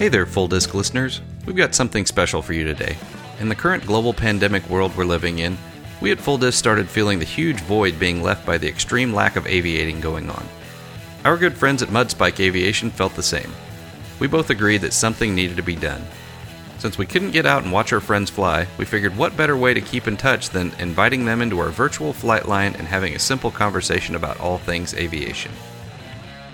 Hey there, Full Disc listeners. We've got something special for you today. In the current global pandemic world we're living in, we at Full Disc started feeling the huge void being left by the extreme lack of aviating going on. Our good friends at Mudspike Aviation felt the same. We both agreed that something needed to be done. Since we couldn't get out and watch our friends fly, we figured what better way to keep in touch than inviting them into our virtual flight line and having a simple conversation about all things aviation.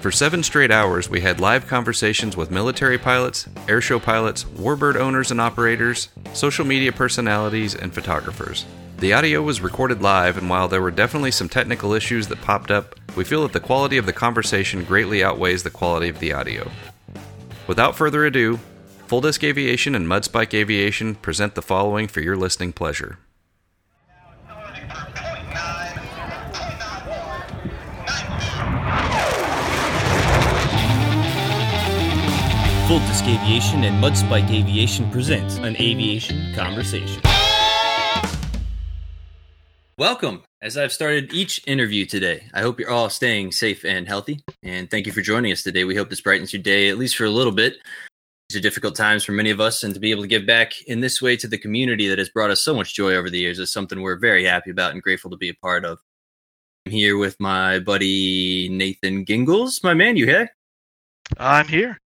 For seven straight hours, we had live conversations with military pilots, airshow pilots, warbird owners and operators, social media personalities, and photographers. The audio was recorded live, and while there were definitely some technical issues that popped up, we feel that the quality of the conversation greatly outweighs the quality of the audio. Without further ado, Full Disc Aviation and Mudspike Aviation present the following for your listening pleasure. Full Disc Aviation and Mudspike Aviation presents an aviation conversation. Welcome. As I've started each interview today, I hope you're all staying safe and healthy. And thank you for joining us today. We hope this brightens your day, at least for a little bit. These are difficult times for many of us, and to be able to give back in this way to the community that has brought us so much joy over the years is something we're very happy about and grateful to be a part of. I'm here with my buddy Nathan Gingles. My man, you here? I'm here.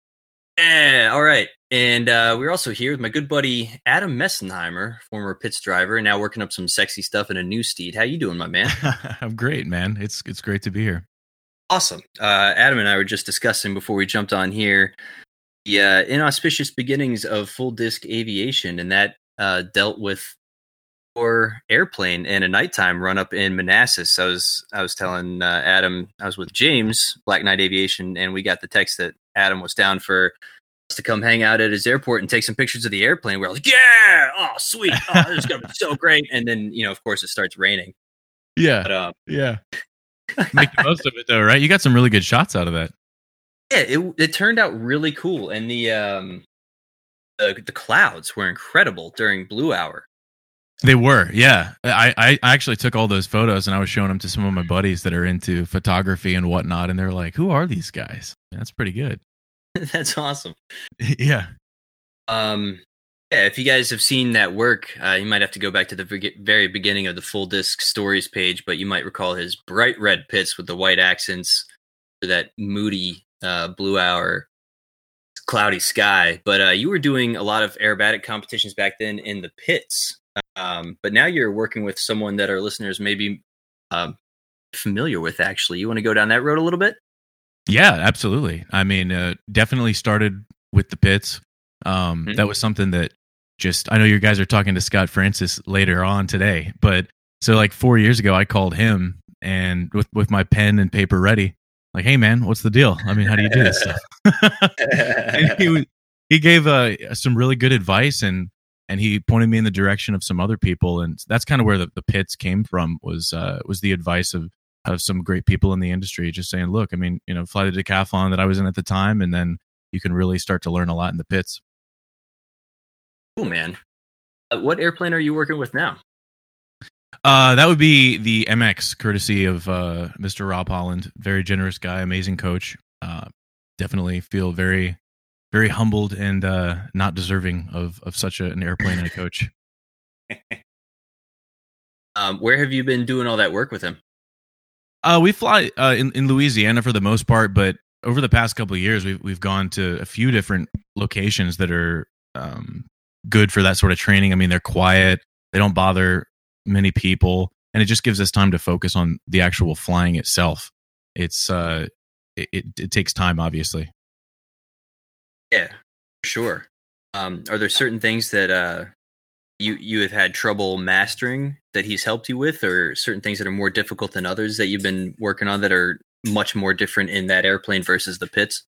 Yeah, all right. And uh, we're also here with my good buddy Adam Messenheimer, former Pitts driver, and now working up some sexy stuff in a new steed. How you doing, my man? I'm great, man. It's it's great to be here. Awesome. Uh, Adam and I were just discussing before we jumped on here the uh, inauspicious beginnings of full disc aviation, and that uh, dealt with your airplane and a nighttime run up in Manassas. I was I was telling uh, Adam I was with James Black Knight Aviation, and we got the text that Adam was down for us to come hang out at his airport and take some pictures of the airplane. We're like, yeah, oh sweet, oh this is gonna be so great. And then you know, of course, it starts raining. Yeah, But um, yeah. Make the most of it, though, right? You got some really good shots out of that. yeah, it it turned out really cool, and the um the the clouds were incredible during blue hour. They were, yeah. I, I I actually took all those photos and I was showing them to some of my buddies that are into photography and whatnot, and they're like, "Who are these guys?" That's pretty good. That's awesome. yeah, Um, yeah, if you guys have seen that work, uh, you might have to go back to the very beginning of the full disc stories page, but you might recall his bright red Pitts with the white accents that moody uh, blue hour cloudy sky. But uh, you were doing a lot of aerobatic competitions back then in the Pitts. Um, but now you're working with someone that our listeners may be um, familiar with, actually. You want to go down that road a little bit? Yeah, absolutely. I mean, uh, definitely started with the Pitts. Um, Mhm. That was something that just I know you guys are talking to Scott Francis later on today, but so like four years ago, I called him and with with my pen and paper ready, like, "Hey, man, what's the deal? I mean, how do you do this stuff?" and he was- he gave uh, some really good advice and and he pointed me in the direction of some other people and that's kind of where the, the Pitts came from was uh, was the advice of of some great people in the industry just saying look i mean you know fly the decathlon that i was in at the time and then you can really start to learn a lot in the Pitts cool, man. Uh, what airplane are you working with now? uh, that would be the mx courtesy of uh, mr rob holland very generous guy amazing coach uh, definitely feel very very humbled and uh, not deserving of of such a, an airplane and a coach Um, where have you been doing all that work with him? Uh, we fly uh, in in Louisiana for the most part, but over the past couple years, we've we've gone to a few different locations that are um, good for that sort of training. I mean, they're quiet, they don't bother many people, and it just gives us time to focus on the actual flying itself. It's uh, it, it, it takes time, obviously. Yeah, sure. Um, are there certain things that uh, you you have had trouble mastering that he's helped you with, or certain things that are more difficult than others that you've been working on that are much more different in that airplane versus the Pitts?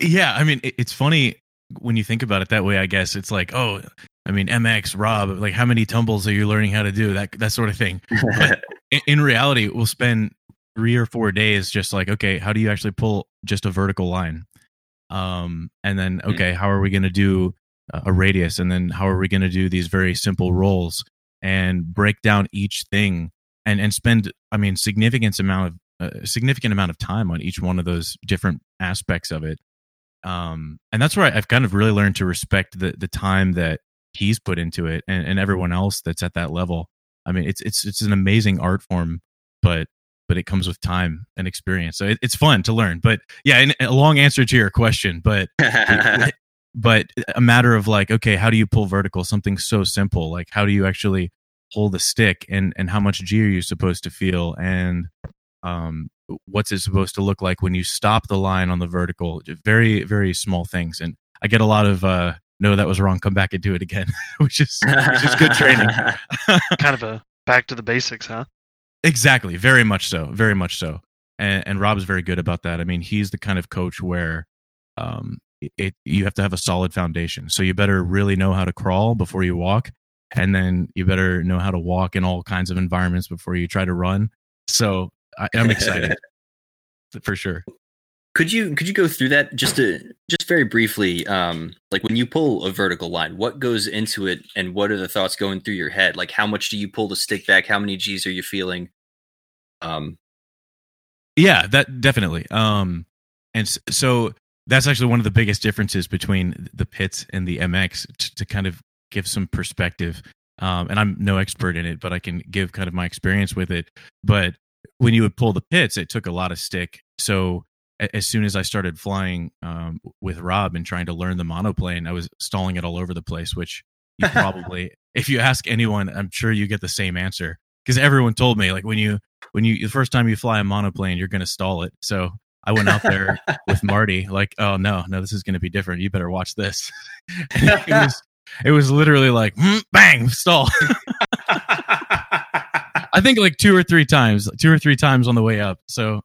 Yeah, I mean, it's funny when you think about it that way. I guess it's like, oh, I mean, MX Rob, like how many tumbles are you learning how to do that that sort of thing. in, in reality, we'll spend three or four days just like, okay, how do you actually pull just a vertical line? Um, and then, okay, how are we going to do a radius? And then, how are we going to do these very simple rolls and break down each thing and and spend, I mean, significant amount of uh, significant amount of time on each one of those different aspects of it. um, and that's where I, I've kind of really learned to respect the the time that he's put into it, and, and everyone else that's at that level. I mean, it's it's it's an amazing art form, but but it comes with time and experience. So it, it's fun to learn. But yeah, and a long answer to your question, but but a matter of like, okay, how do you pull vertical? Something so simple, like how do you actually hold the stick, and and how much G are you supposed to feel, and um, what's it supposed to look like when you stop the line on the vertical? Very very small things, and I get a lot of uh, no, that was wrong. Come back and do it again, which is which is good training. kind of a back to the basics, huh? Exactly. Very much so. Very much so. And, and Rob is very good about that. I mean, he's the kind of coach where um, it, you have to have a solid foundation. So you better really know how to crawl before you walk, and then you better know how to walk in all kinds of environments before you try to run. So I, I'm excited for sure. Could you could you go through that just to just very briefly? Um, like when you pull a vertical line, what goes into it, and what are the thoughts going through your head? Like how much do you pull the stick back? How many G's are you feeling? Um, yeah, that definitely. Um, and so that's actually one of the biggest differences between the Pitts and the MX to, to kind of give some perspective. Um, and I'm no expert in it, but I can give kind of my experience with it. But when you would pull the Pitts, it took a lot of stick. So as soon as I started flying um, with Rob and trying to learn the monoplane, I was stalling it all over the place. Which you probably, if you ask anyone, I'm sure you get the same answer because everyone told me like when you when you the first time you fly a monoplane, you're going to stall it. So I went out there with Marty, like, oh no, no, this is going to be different. You better watch this. it was it was literally like mm, bang stall. I think like two or three times, two or three times on the way up. So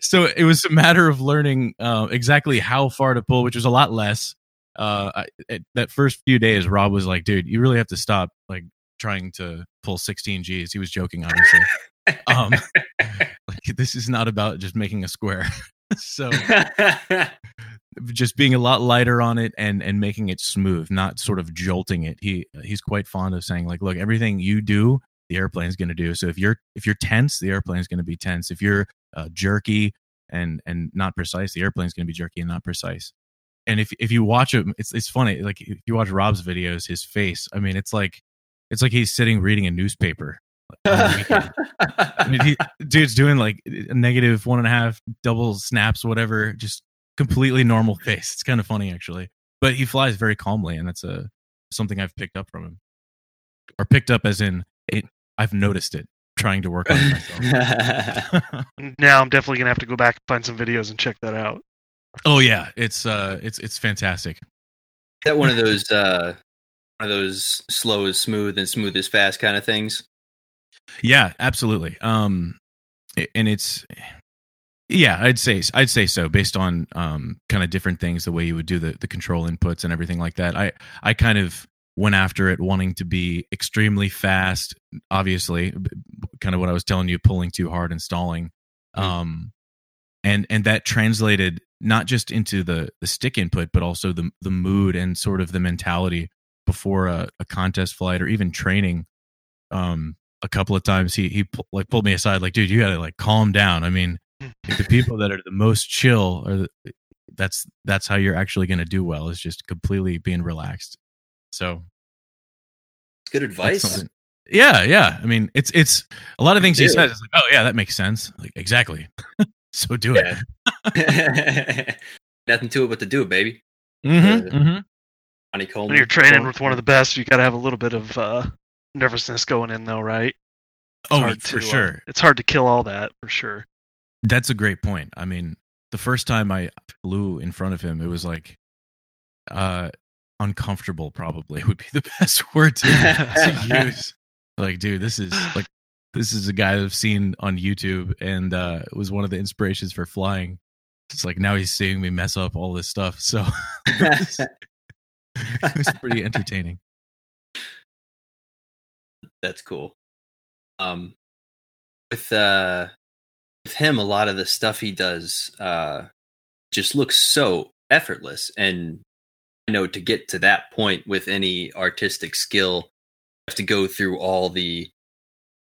so it was a matter of learning uh, exactly how far to pull, which was a lot less. Uh, I, it, that first few days, Rob was like, "Dude, you really have to stop like trying to pull 16 Gs." He was joking, obviously. um, this is not about just making a square. so just being a lot lighter on it and and making it smooth, not sort of jolting it. He he's quite fond of saying like, "Look, everything you do the airplane's going to do. So if you're if you're tense, the airplane's going to be tense. If you're uh, jerky and and not precise, the airplane's going to be jerky and not precise. And if if you watch him, it's it's funny. Like if you watch Rob's videos, his face. I mean, it's like it's like he's sitting reading a newspaper. I mean, he, dude's doing like a negative one and a half double snaps, whatever. Just completely normal face. It's kind of funny actually, but he flies very calmly, and that's a something I've picked up from him, or picked up as in it I've noticed it trying to work on it myself. now I'm definitely gonna have to go back and find some videos and check that out. Oh yeah, it's uh, it's it's fantastic. Is that one of those uh, one of those slow is smooth and smooth is fast kind of things. Yeah, absolutely. Um, and it's yeah, I'd say I'd say so based on um kind of different things, the way you would do the the control inputs and everything like that. I I kind of went after it wanting to be extremely fast obviously kind of what i was telling you pulling too hard and stalling mm-hmm. um and and that translated not just into the the stick input but also the the mood and sort of the mentality before a, a contest flight or even training um a couple of times he he like pulled me aside like dude you gotta like calm down i mean the people that are the most chill are the, that's that's how you're actually going to do well is just completely being relaxed so it's good advice. Yeah, yeah. I mean, it's it's a lot of things he says. It's like, oh yeah, that makes sense. Like exactly. so do yeah. it. Nothing to it but to do it, baby. Mm-hmm, uh, mm-hmm. Honeycomb. When you're training with one of the best, you got to have a little bit of uh, nervousness going in, though, right? It's oh, for to, sure. Uh, it's hard to kill all that for sure. That's a great point. I mean, the first time I flew in front of him, it was like, uh, uncomfortable probably would be the best word to, to use like dude this is like this is a guy i've seen on youtube and uh was one of the inspirations for flying it's like now he's seeing me mess up all this stuff so it was pretty entertaining that's cool um with uh with him a lot of the stuff he does uh just looks so effortless and I know to get to that point with any artistic skill you have to go through all the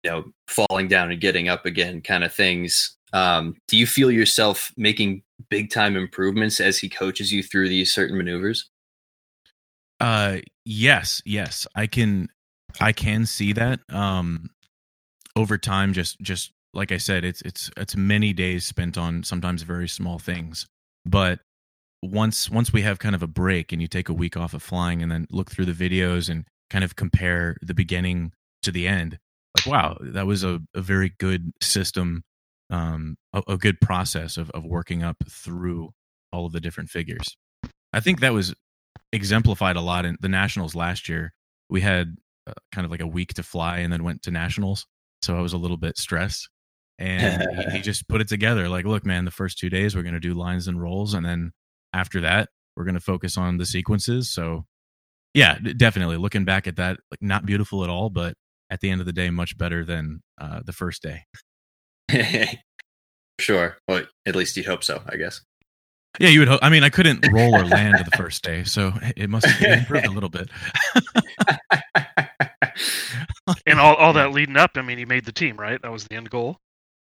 you know falling down and getting up again kind of things um, do you feel yourself making big time improvements as he coaches you through these certain maneuvers? Uh, yes, yes, I can, I can see that. Um, over time, just just like I said, it's it's it's many days spent on sometimes very small things, but once once we have kind of a break and you take a week off of flying and then look through the videos and kind of compare the beginning to the end like wow that was a, a very good system um, a, a, good process of, of working up through all of the different figures i think that was exemplified a lot in the nationals last year we had uh, kind of like a week to fly and then went to nationals. So i was a little bit stressed. And he, he just put it together like look man the first two days we're going to do lines and rolls and then after that we're going to focus on the sequences. So yeah definitely looking back at that like not beautiful at all but at the end of the day much better than uh, the first day. Sure well at least you'd hope so i guess. Yeah you would hope i mean i couldn't roll or land the first day so it must have improved a little bit and all, all that leading up i mean he made the team right that was the end goal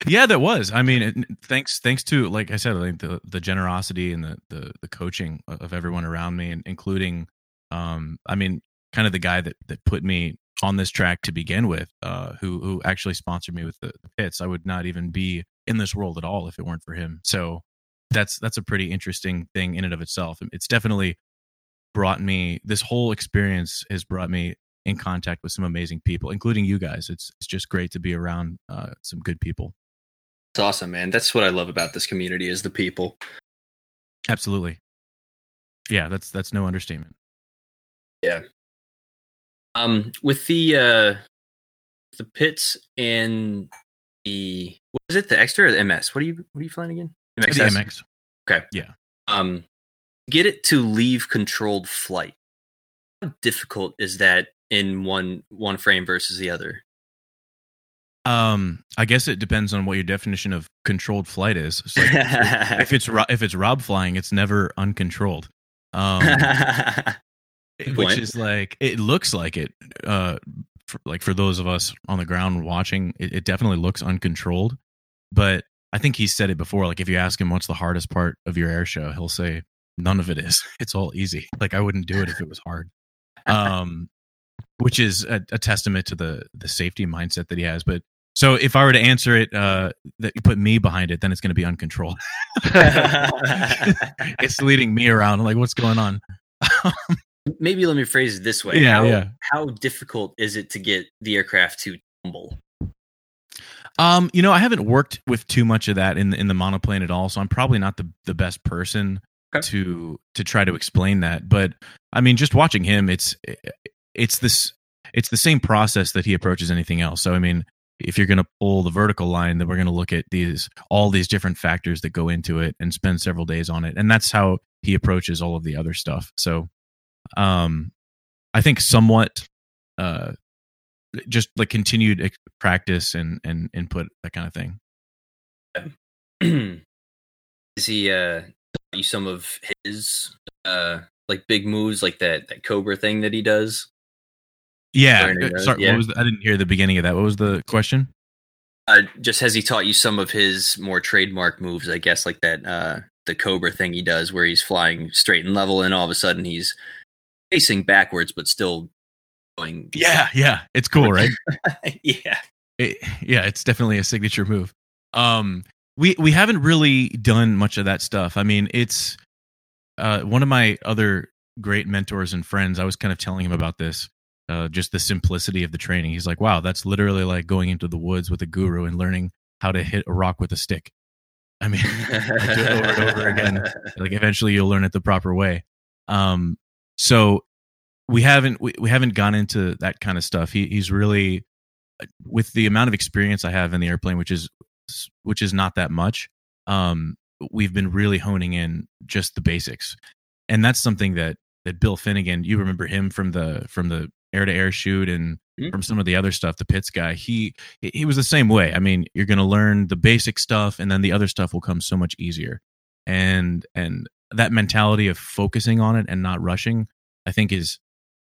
yeah, that was. I mean, it, thanks thanks to like I said, like the the generosity and the the, the coaching of everyone around me, and including, um, I mean, kind of the guy that that put me on this track to begin with, uh, who who actually sponsored me with the, the Pitts. I would not even be in this world at all if it weren't for him. So that's that's a pretty interesting thing in and of itself. It's definitely brought me this whole experience has brought me in contact with some amazing people, including you guys. It's it's just great to be around uh, some good people. It's awesome, man. That's what I love about this community is the people. Absolutely. Yeah, that's that's no understatement. Yeah. Um with the uh the Pitts and the what is it, the extra or the MS? What are you what are you flying again? MXS? The MX. Okay. Yeah. Um get it to leave controlled flight. How difficult is that in one one frame versus the other? Um, I guess it depends on what your definition of controlled flight is. Like, if it's if it's Rob flying, it's never uncontrolled. Um, which is like it looks like it. Uh, for, like for those of us on the ground watching, it, it definitely looks uncontrolled. But I think he said it before. Like if you ask him what's the hardest part of your air show, he'll say none of it is. It's all easy. Like I wouldn't do it if it was hard. Um, which is a, a, testament to the the safety mindset that he has. But so if I were to answer it, uh, that you put me behind it, then it's going to be uncontrolled. it's leading me around. I'm like, what's going on? Maybe let me phrase it this way. Yeah, how, yeah. How difficult is it to get the aircraft to tumble? Um, you know, I haven't worked with too much of that in the, in the monoplane at all, so I'm probably not the the best person okay. to to try to explain that. But I mean, just watching him, it's it's this it's the same process that he approaches anything else. So I mean, if you're going to pull the vertical line, then we're going to look at these all these different factors that go into it and spend several days on it. And that's how he approaches all of the other stuff. So, um, I think somewhat, uh, just like continued practice and and input that kind of thing. Is he uh you some of his uh like big moves like that that cobra thing that he does? Yeah. Uh, sorry, yeah. what was the, I didn't hear the beginning of that. What was the question? Uh, just has he taught you some of his more trademark moves? I guess like that uh, the Cobra thing he does, where he's flying straight and level, and all of a sudden he's facing backwards, but still going. Yeah, yeah, it's cool, right? yeah, it, yeah, it's definitely a signature move. Um, we we haven't really done much of that stuff. I mean, it's uh, one of my other great mentors and friends. I was kind of telling him about this uh, just the simplicity of the training. He's like, wow, that's literally like going into the woods with a guru and learning how to hit a rock with a stick. I mean, like over and over again. Like eventually you'll learn it the proper way. Um, so we haven't we, we haven't gone into that kind of stuff. He he's really with the amount of experience I have in the airplane, which is which is not that much. Um, we've been really honing in just the basics, and that's something that that Bill Finagin, you remember him from the from the air to air shoot and mm-hmm. from some of the other stuff the Pitts guy he he was the same way i mean you're going to learn the basic stuff and then the other stuff will come so much easier and and that mentality of focusing on it and not rushing i think is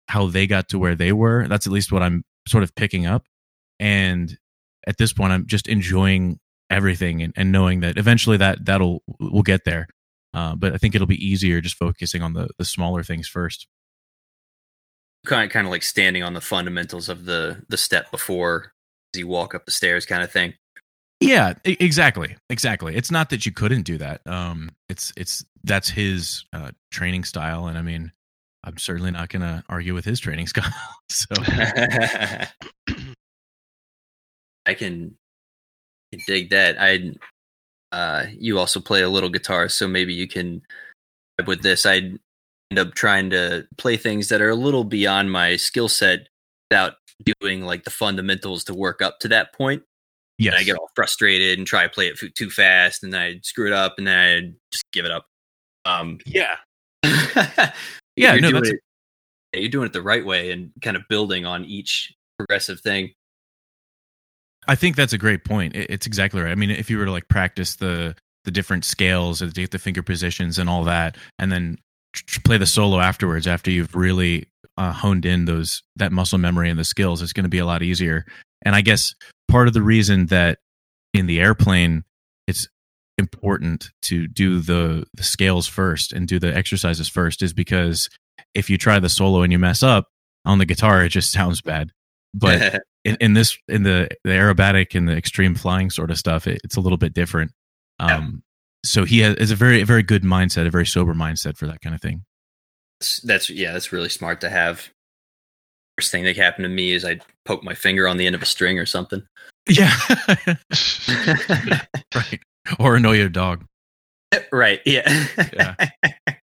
how they got to where they were that's at least what i'm sort of picking up and at this point i'm just enjoying everything and, and knowing that eventually that that'll we'll get there. Uh, but I think it'll be easier just focusing on the the smaller things first. Kind of, kind of like standing on the fundamentals of the the step before you walk up the stairs, kind of thing. Yeah, exactly, exactly. It's not that you couldn't do that. Um, it's it's that's his uh, training style, and I mean, I'm certainly not going to argue with his training style. so I can, can dig that. I uh, you also play a little guitar, so maybe you can with this. I end up trying to play things that are a little beyond my skill set without doing like the fundamentals to work up to that point. Yeah, I get all frustrated and try to play it too fast, and then I screw it up, and then I just give it up. Um, yeah, yeah, you're no, doing that's it, yeah, you're doing it the right way and kind of building on each progressive thing. I think that's a great point. It's exactly right. I mean, if you were to like practice the the different scales and the finger positions and all that, and then tr- play the solo afterwards after you've really uh, honed in those that muscle memory and the skills, it's going to be a lot easier. And I guess part of the reason that in the airplane it's important to do the the scales first and do the exercises first is because if you try the solo and you mess up on the guitar, it just sounds bad. But in, in this in the the aerobatic and the extreme flying sort of stuff, it, it's a little bit different. Um. So he has is a very very good mindset, a very sober mindset for that kind of thing. that's, yeah, that's really smart to have. First thing that happened to me is I poke my finger on the end of a string or something. Yeah, right. Or annoy your dog. right. Yeah. Yeah.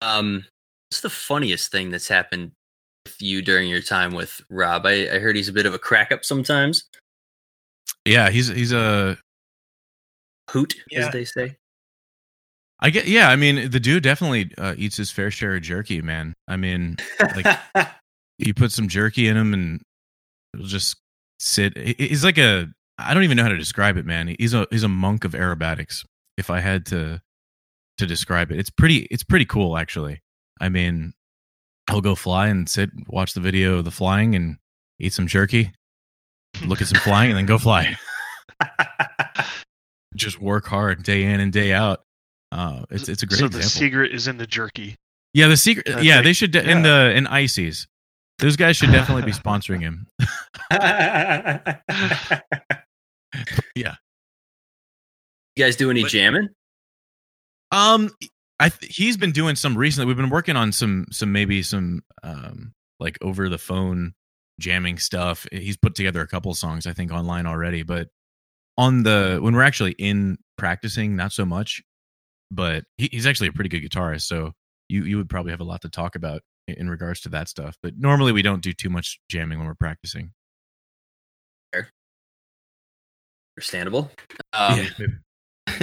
um, what's the funniest thing that's happened with you during your time with Rob? I, I heard he's a bit of a crack up sometimes. Yeah, he's he's a Hoot, Yeah. as they say. I get yeah. I mean, the dude definitely uh, eats his fair share of jerky, man. I mean, like you put some jerky in him and it'll just sit. He's like a I don't even know how to describe it, man. He's a he's a monk of aerobatics. If I had to to describe it, it's pretty it's pretty cool actually. I mean, he'll go fly and sit, watch the video of the flying, and eat some jerky, look at some flying, and then go fly. Just work hard day in and day out. Uh, it's it's a great so example. the secret is in the jerky. Yeah, the secret. I yeah, think- they should de- in the in ices. Those guys should definitely be sponsoring him. Yeah. You guys do any But- jamming? Um, I th- he's been doing some recently. We've been working on some some maybe some um like over the phone jamming stuff. He's put together a couple songs I think online already, but on the when we're actually in practicing, not so much. But he, he's actually a pretty good guitarist, so you you would probably have a lot to talk about in, in regards to that stuff. But normally we don't do too much jamming when we're practicing. Understandable. Um,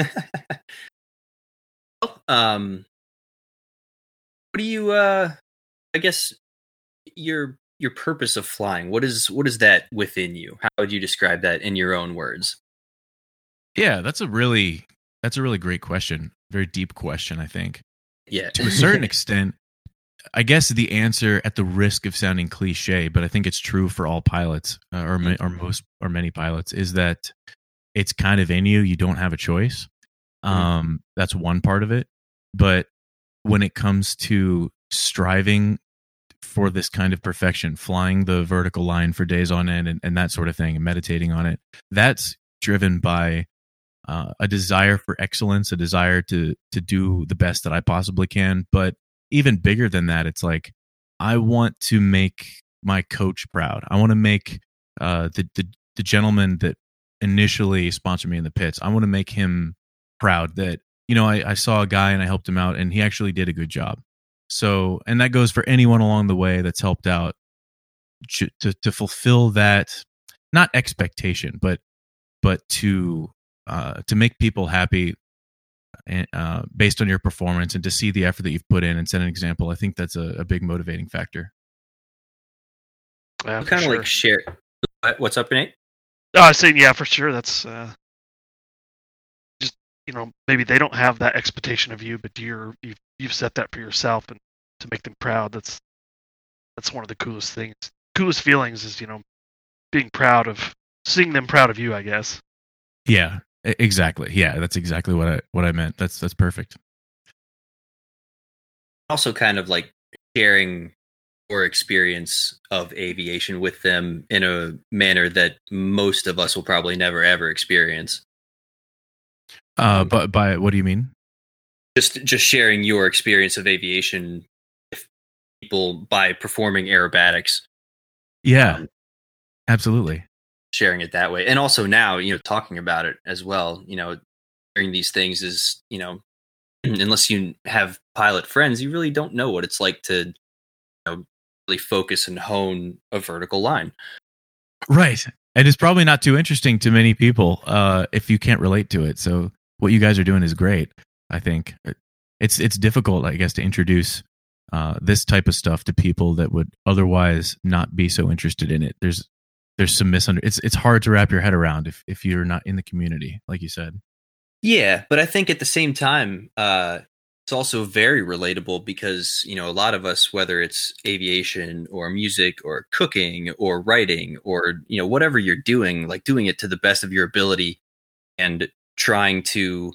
well, um, what do you? Uh, I guess your your purpose of flying. What is what is that within you? How would you describe that in your own words? Yeah, that's a really that's a really great question. Very deep question, I think. Yeah, To a certain extent, I guess the answer at the risk of sounding cliche, but I think it's true for all pilots uh, or ma- or most or many pilots is that it's kind of in you, you don't have a choice. Um that's one part of it, but when it comes to striving for this kind of perfection, flying the vertical line for days on end and, and that sort of thing, and meditating on it, that's driven by uh, a desire for excellence, a desire to to do the best that I possibly can. But even bigger than that, it's like I want to make my coach proud. I want to make uh, the, the the gentleman that initially sponsored me in the Pitts. I want to make him proud that you know I, I saw a guy and I helped him out, and he actually did a good job. So, and that goes for anyone along the way that's helped out to to, to fulfill that not expectation, but but to uh, to make people happy and, uh, based on your performance and to see the effort that you've put in and set an example. I think that's a, a big motivating factor. Yeah, kind of sure. like share? What's up, Nate? Oh, I was saying, yeah, for sure. That's uh, just you know maybe they don't have that expectation of you, but you're you've you've set that for yourself and to make them proud. That's that's one of the coolest things, coolest feelings is you know being proud of seeing them proud of you, I guess. Yeah, exactly. Yeah, that's exactly what I what I meant. That's that's perfect. Also, kind of like sharing your experience of aviation with them in a manner that most of us will probably never ever experience. Uh, but by what do you mean? Just just sharing your experience of aviation with people by performing aerobatics. Yeah, Um, absolutely. Sharing it that way and also now you know talking about it as well you know hearing these things is you know unless you have pilot friends you really don't know what it's like to you know really focus and hone a vertical line Right. And it's probably not too interesting to many people uh, if you can't relate to it. So what you guys are doing is great. I think it's it's difficult, I guess, to introduce uh, this type of stuff to people that would otherwise not be so interested in it. There's there's some misunder. It's it's hard to wrap your head around if if you're not in the community, like you said. yeah but i think at the same time uh it's also very relatable because you know a lot of us whether it's aviation or music or cooking or writing or you know whatever you're doing like doing it to the best of your ability and trying to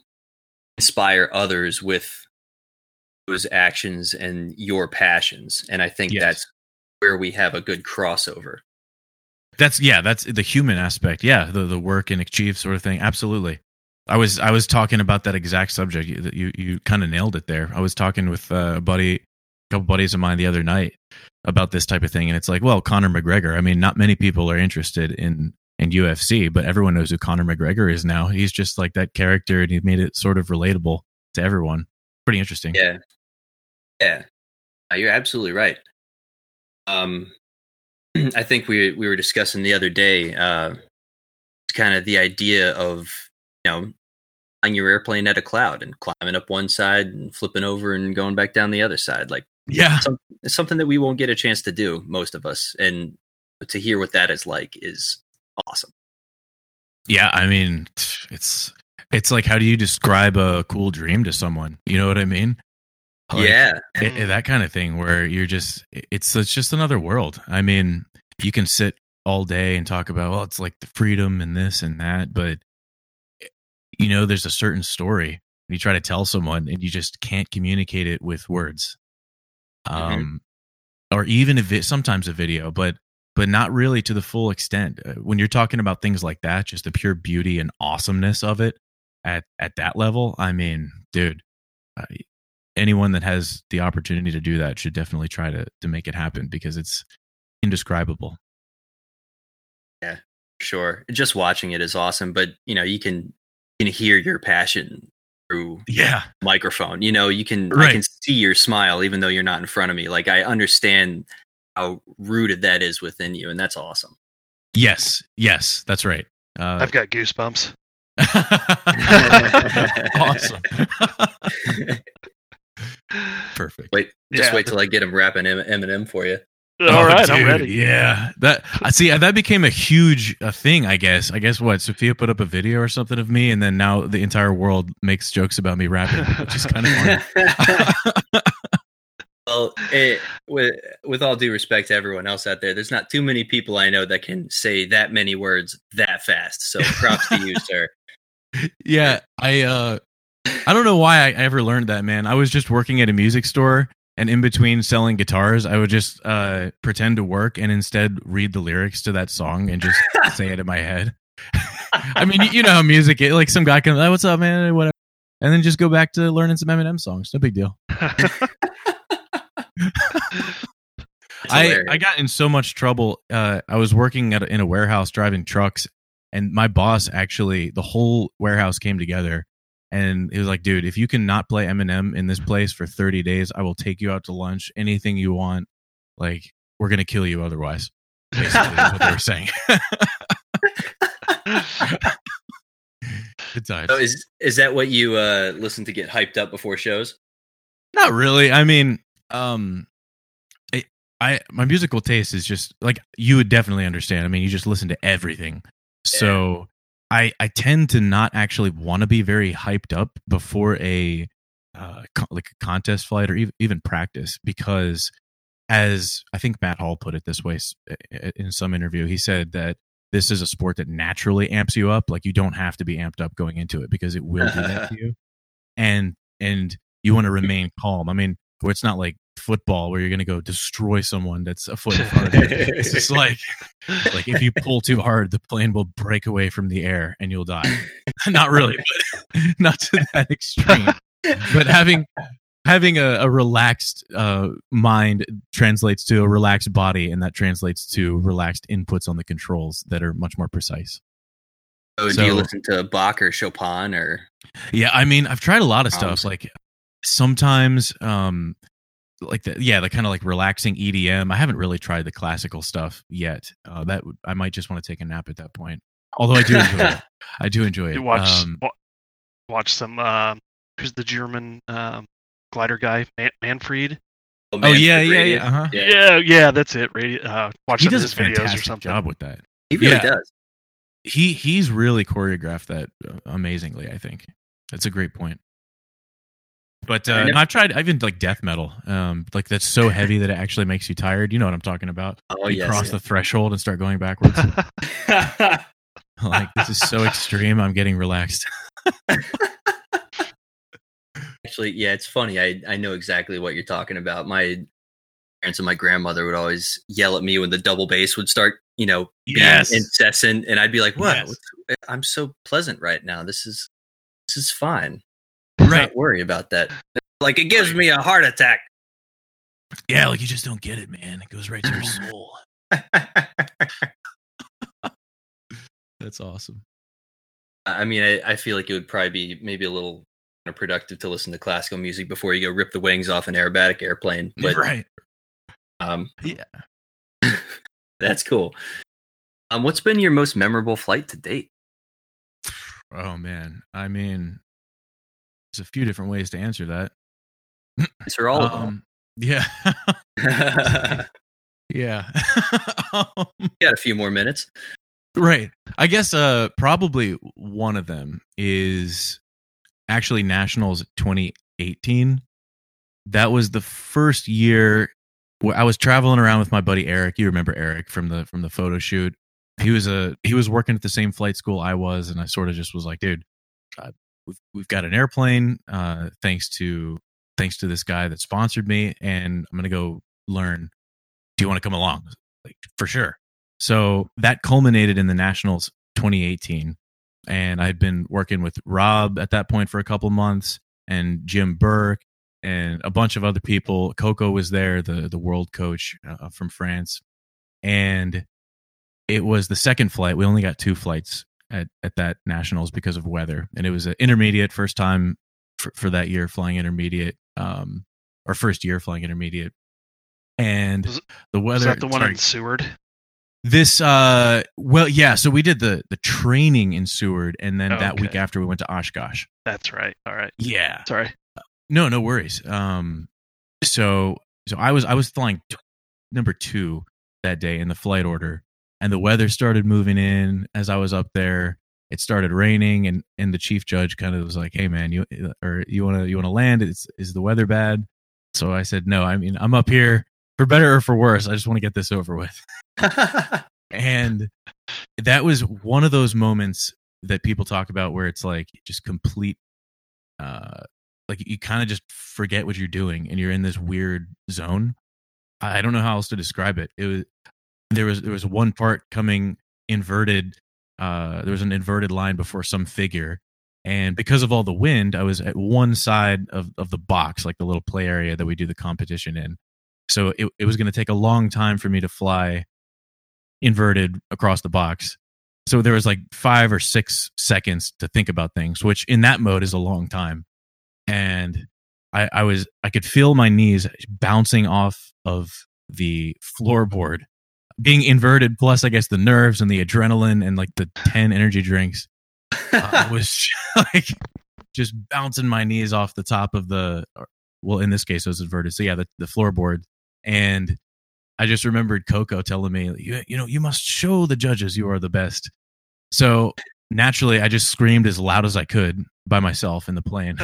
inspire others with those actions and your passions and i think Yes. that's where we have a good crossover That's yeah, that's the human aspect. Yeah, the the work and achieve sort of thing. Absolutely. I was I was talking about that exact subject. You you, you kind of nailed it there. I was talking with uh, a buddy, a couple buddies of mine the other night about this type of thing, and it's like, well, Conor McGregor. I mean, not many people are interested in in UFC, but everyone knows who Conor McGregor is now. He's just like that character, and he made it sort of relatable to everyone. Pretty interesting. yeah yeah Uh, you're absolutely right um i think we we were discussing the other day uh kind of the idea of you know flying your airplane at a cloud and climbing up one side and flipping over and going back down the other side like Yeah. some, it's something that we won't get a chance to do most of us and to hear what that is like is awesome Yeah, I mean, it's it's like how do you describe a cool dream to someone? You know what I mean? Like, yeah it- it- that kind of thing where you're just it's it's just another world. I mean, you can sit all day and talk about well, it's like the freedom and this and that, but you know, there's a certain story you try to tell someone and you just can't communicate it with words. Um, or even if it, sometimes a video, but but not really to the full extent. Uh, When you're talking about things like that, just the pure beauty and awesomeness of it at at that level, I mean, dude, uh, anyone that has the opportunity to do that should definitely try to to make it happen because it's indescribable. Yeah, sure. Just watching it is awesome but you know you can you can hear your passion through Yeah, microphone. You know you can i can see your smile even though you're not in front of me. Like i understand how rooted that is within you and that's awesome. Yes, yes, that's right. Uh, I've got goosebumps. awesome, perfect. wait just Yeah. wait till i get him rapping M- eminem for you All Oh, right, I'm ready. Yeah, that I see. That became a huge uh, thing. I guess. I guess what Sophia put up a video or something of me, and then now the entire world makes jokes about me rapping, which is kind of funny. well it, with with all due respect to everyone else out there there's not too many people i know that can say that many words that fast so props to you sir yeah, I uh, I don't know why I ever learned that, man. I was just working at a music store, and in between selling guitars, I would just uh pretend to work and instead read the lyrics to that song and just say it in my head. I mean, you- you know how music is. Like some guy can, oh, what's up, man? Whatever. And then just go back to learning some Eminem songs. No big deal. I. I got in so much trouble. Uh, I was working at in a warehouse driving trucks, and my boss actually, the whole warehouse came together, and he was like, "Dude, if you can not play Eminem in this place for 30 days, I will take you out to lunch, anything you want. Like, we're gonna kill you otherwise." Basically, is what they were saying. Good times. So is is that what you uh listen to get hyped up before shows? Not really. I mean, um, I, I my musical taste is just like you would definitely understand. I mean, you just listen to everything. So I I tend to not actually want to be very hyped up before a uh co- like a contest flight or even even practice because as I think Matt Hall put it this way in some interview, he said that this is a sport that naturally amps you up. Like you don't have to be amped up going into it because it will do that to you. And and you want to remain calm. I mean, where it's not like football where you're going to go destroy someone that's a foot in front of you. It's just like like if you pull too hard, the plane will break away from the air and you'll die. not really, but not to that extreme. But having having a, a relaxed uh, mind translates to a relaxed body, and that translates to relaxed inputs on the controls that are much more precise. Oh, do you listen to Bach or Chopin or? Yeah, I mean, I've tried a lot of stuff. Um, like sometimes, um, like the yeah, the kind of like relaxing EDM. I haven't really tried the classical stuff yet. Uh, that would, I might just want to take a nap at that point. Although I do enjoy it. I do enjoy it. Watch Um, wa- watch some. Um, who's the German um, glider guy? Man- Manfred. oh Manfred yeah, yeah, yeah. Uh-huh. Yeah. Yeah, yeah, that's it. Radius. Uh, watch He some of does his a videos or fantastic something. job with that. He really Yeah. does. He he's really choreographed that uh, amazingly. I think that's a great point. But uh, I and never- I've tried. I've been like death metal, um, like that's so heavy that it actually makes you tired. You know what I'm talking about? Oh you yes. cross the threshold and start going backwards. like this is so extreme. I'm getting relaxed. Actually, yeah, it's funny. I I know exactly what you're talking about. My parents and my grandmother would always yell at me when the double bass would start, you know, being Yes. incessant, and I'd be like, "What? Yes. I'm so pleasant right now. This is this is fine. Right. Not worry about that. Like it gives me a heart attack." Yeah, like you just don't get it, man. It goes right to your soul. That's awesome. I mean, I, I feel like it would probably be maybe a little productive to listen to classical music before you go rip the wings off an aerobatic airplane. But right. um, Yeah. that's cool. Um, what's been your most memorable flight to date? Oh man. I mean, there's a few different ways to answer that. Answer all of them. Um, yeah. yeah. Um, got a few more minutes. right. I guess uh probably one of them is actually Nationals 2018. That was the first year where I was traveling around with my buddy Eric. You remember Eric from the from the photo shoot. He was a he was working at the same flight school I was, and I sort of just was like, dude, uh, we've we've got an airplane. Uh, thanks to thanks to this guy that sponsored me, and I'm gonna go learn. Do you want to come along? Like for sure. So that culminated in the Nationals 2018, and I'd been working with Rob at that point for a couple months, and Jim Burke, and a bunch of other people. Coco was there, the the world coach uh, from France, and it was the second flight. We only got two flights at at that nationals because of weather, and it was an intermediate first time for, for that year flying intermediate, um, or first year flying intermediate, and Was- the Was weather. that the one sorry, in Seward? this uh well yeah so we did the the training in Seward and then that week after we went to Oshkosh. That's right. All right. Yeah. Sorry. No, no worries. Um so so I was I was flying t- number 2 that day in the flight order and the weather started moving in as I was up there. It started raining and and the chief judge kind of was like, "Hey man, you or you want to you want to land? It's is the weather bad?" So I said, "No, I mean, I'm up here for better or for worse. I just want to get this over with." and that was one of those moments that people talk about where it's like just complete uh like you kind of just forget what you're doing and you're in this weird zone i don't know how else to describe it it was there was there was one part coming inverted uh there was an inverted line before some figure and because of all the wind i was at one side of of the box like the little play area that we do the competition in so it, it was going to take a long time for me to fly inverted across the box. So there was like five or six seconds to think about things, which in that mode is a long time. And I, I was, I could feel my knees bouncing off of the floorboard, being inverted, plus, I guess, the nerves and the adrenaline and like the 10 energy drinks. I uh, was like just bouncing my knees off the top of the, well, in this case, it was inverted. So yeah, the, the floorboard. And I just remembered Coco telling me, you, you know, you must show the judges you are the best. So naturally, I just screamed as loud as I could by myself in the plane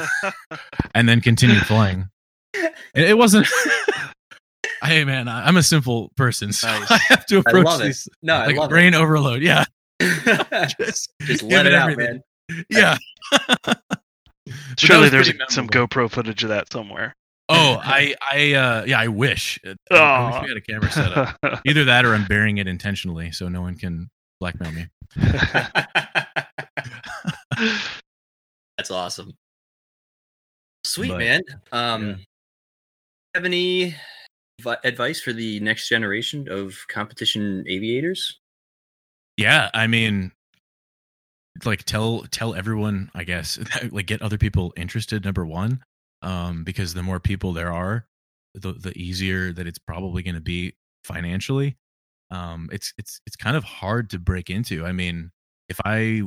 and then continued flying. It, it wasn't. Hey, man, I, I'm a simple person. So Nice. I have to I approach love it. these No, I like love brain overload. Yeah. just Just, let give it out, everything. man. Yeah. Surely there's pretty some. GoPro footage of that somewhere. Oh, I, I, uh, yeah, I wish. I wish we had a camera set up. Either that or I'm burying it intentionally so no one can blackmail me. That's awesome. Sweet But- man. Um, yeah. have any vi- advice for the next generation of competition aviators? Yeah, I mean, like tell tell everyone, I guess, like get other people interested. Number one, um, because the more people there are, the the easier that it's probably going to be financially. Um, it's it's it's kind of hard to break into. I mean, if I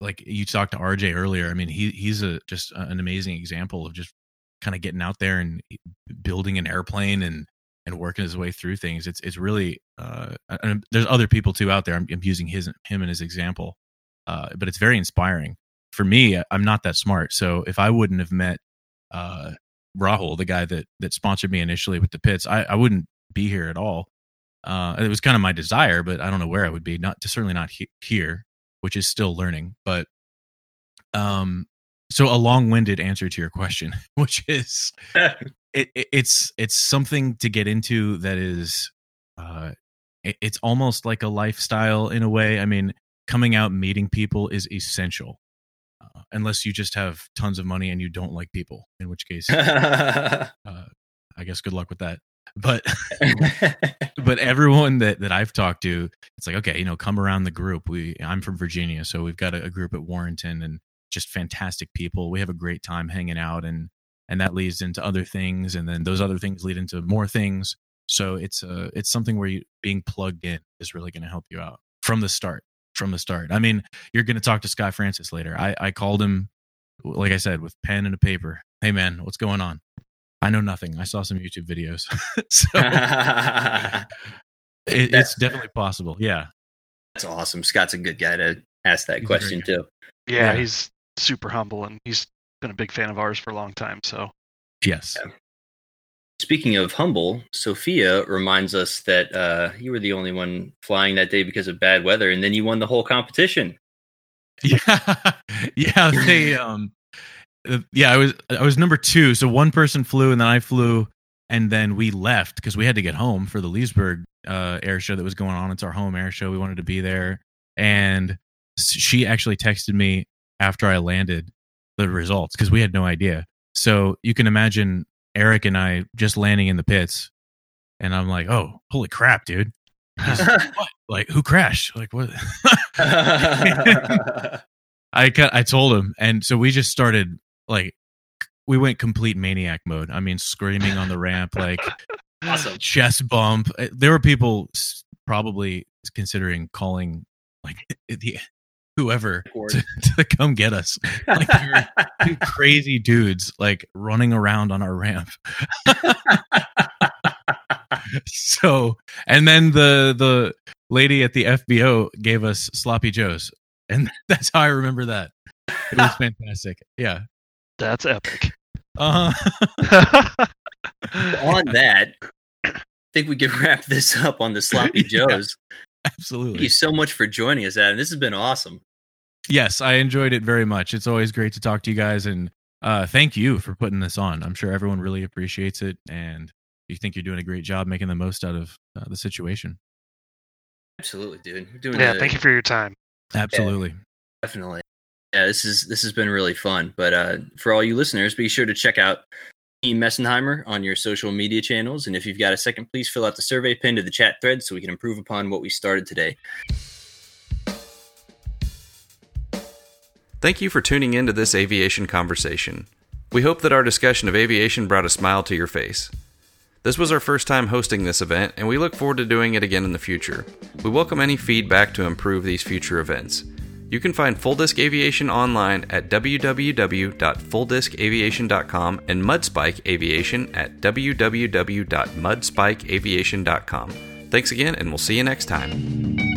like you talked to RJ earlier, I mean he he's a just an amazing example of just kind of getting out there and building an airplane and and working his way through things. It's it's really uh, there's other people too out there. I'm, I'm using his him and his example, uh, but it's very inspiring. For me, I'm not that smart, so if I wouldn't have met uh, Rahul, the guy that that sponsored me initially with the Pitts, I, I wouldn't be here at all. Uh, it was kind of my desire, but I don't know where I would be. Not certainly not he- here, which is still learning. But um, so a long-winded answer to your question, which is it, it, it's it's something to get into that is uh it, it's almost like a lifestyle in a way. I mean coming out meeting people is essential uh, unless you just have tons of money and you don't like people in which case uh, i guess good luck with that. But but everyone that that i've talked to it's like okay you know come around the group. We i'm from virginia so we've got a, a group at warrenton and just fantastic people. We have a great time hanging out and and that leads into other things and then those other things lead into more things. So it's uh it's something where you being plugged in is really going to help you out from the start from the start. I mean you're going to talk to scott francis later. I i called him like i said with pen and a paper. Hey man what's going on? I know nothing. I saw some youtube videos. So it, it's definitely possible yeah. That's awesome. Scott's a good guy to ask that He's question great too. Yeah, Yeah. he's super humble and he's been a big fan of ours for a long time. So. Yes. Speaking of humble, Sophia reminds us that uh, you were the only one flying that day because of bad weather, and then you won the whole competition. yeah. Yeah they um yeah i was i was number two so one person flew and then i flew and then we left because we had to get home for the leesburg uh air show that was going on. It's our home air show. We wanted to be there. And she actually texted me after i landed the results because we had no idea so you can imagine eric and i just landing in the Pitts and i'm like oh holy crap dude like, who crashed like what I cut, I told him, and so we just started like we went complete maniac mode. I mean, screaming on the ramp, like awesome. chest bump. Uh, There were people probably considering calling like the whoever to, to come get us. Like two crazy dudes like running around on our ramp. so, and then the the lady at the FBO gave us sloppy joes, and that's how I remember that. It was fantastic. Yeah. that's epic. Uh huh. On that, I think we could wrap this up on the sloppy Yeah. Joes. Thank you so much for joining us, Adam. This has been awesome. Yes, I enjoyed it very much. It's always great to talk to you guys, and uh, thank you for putting this on. I'm sure everyone really appreciates it, and you think you're doing a great job making the most out of uh, the situation. Absolutely, dude. You're doing Yeah, a- thank you for your time. Absolutely. Definitely. Yeah, this is this has been really fun. But uh, for all you listeners, be sure to check out Team Messenheimer on your social media channels. And if you've got a second, please fill out the survey pin to the chat thread so we can improve upon what we started today. Thank you for tuning in to this aviation conversation. We hope that our discussion of aviation brought a smile to your face. This was our first time hosting this event, and we look forward to doing it again in the future. We welcome any feedback to improve these future events. You can find Full Disc Aviation online at www.fulldiscaviation.com and Mudspike Aviation at www.mudspikeaviation.com. Thanks again, and we'll see you next time.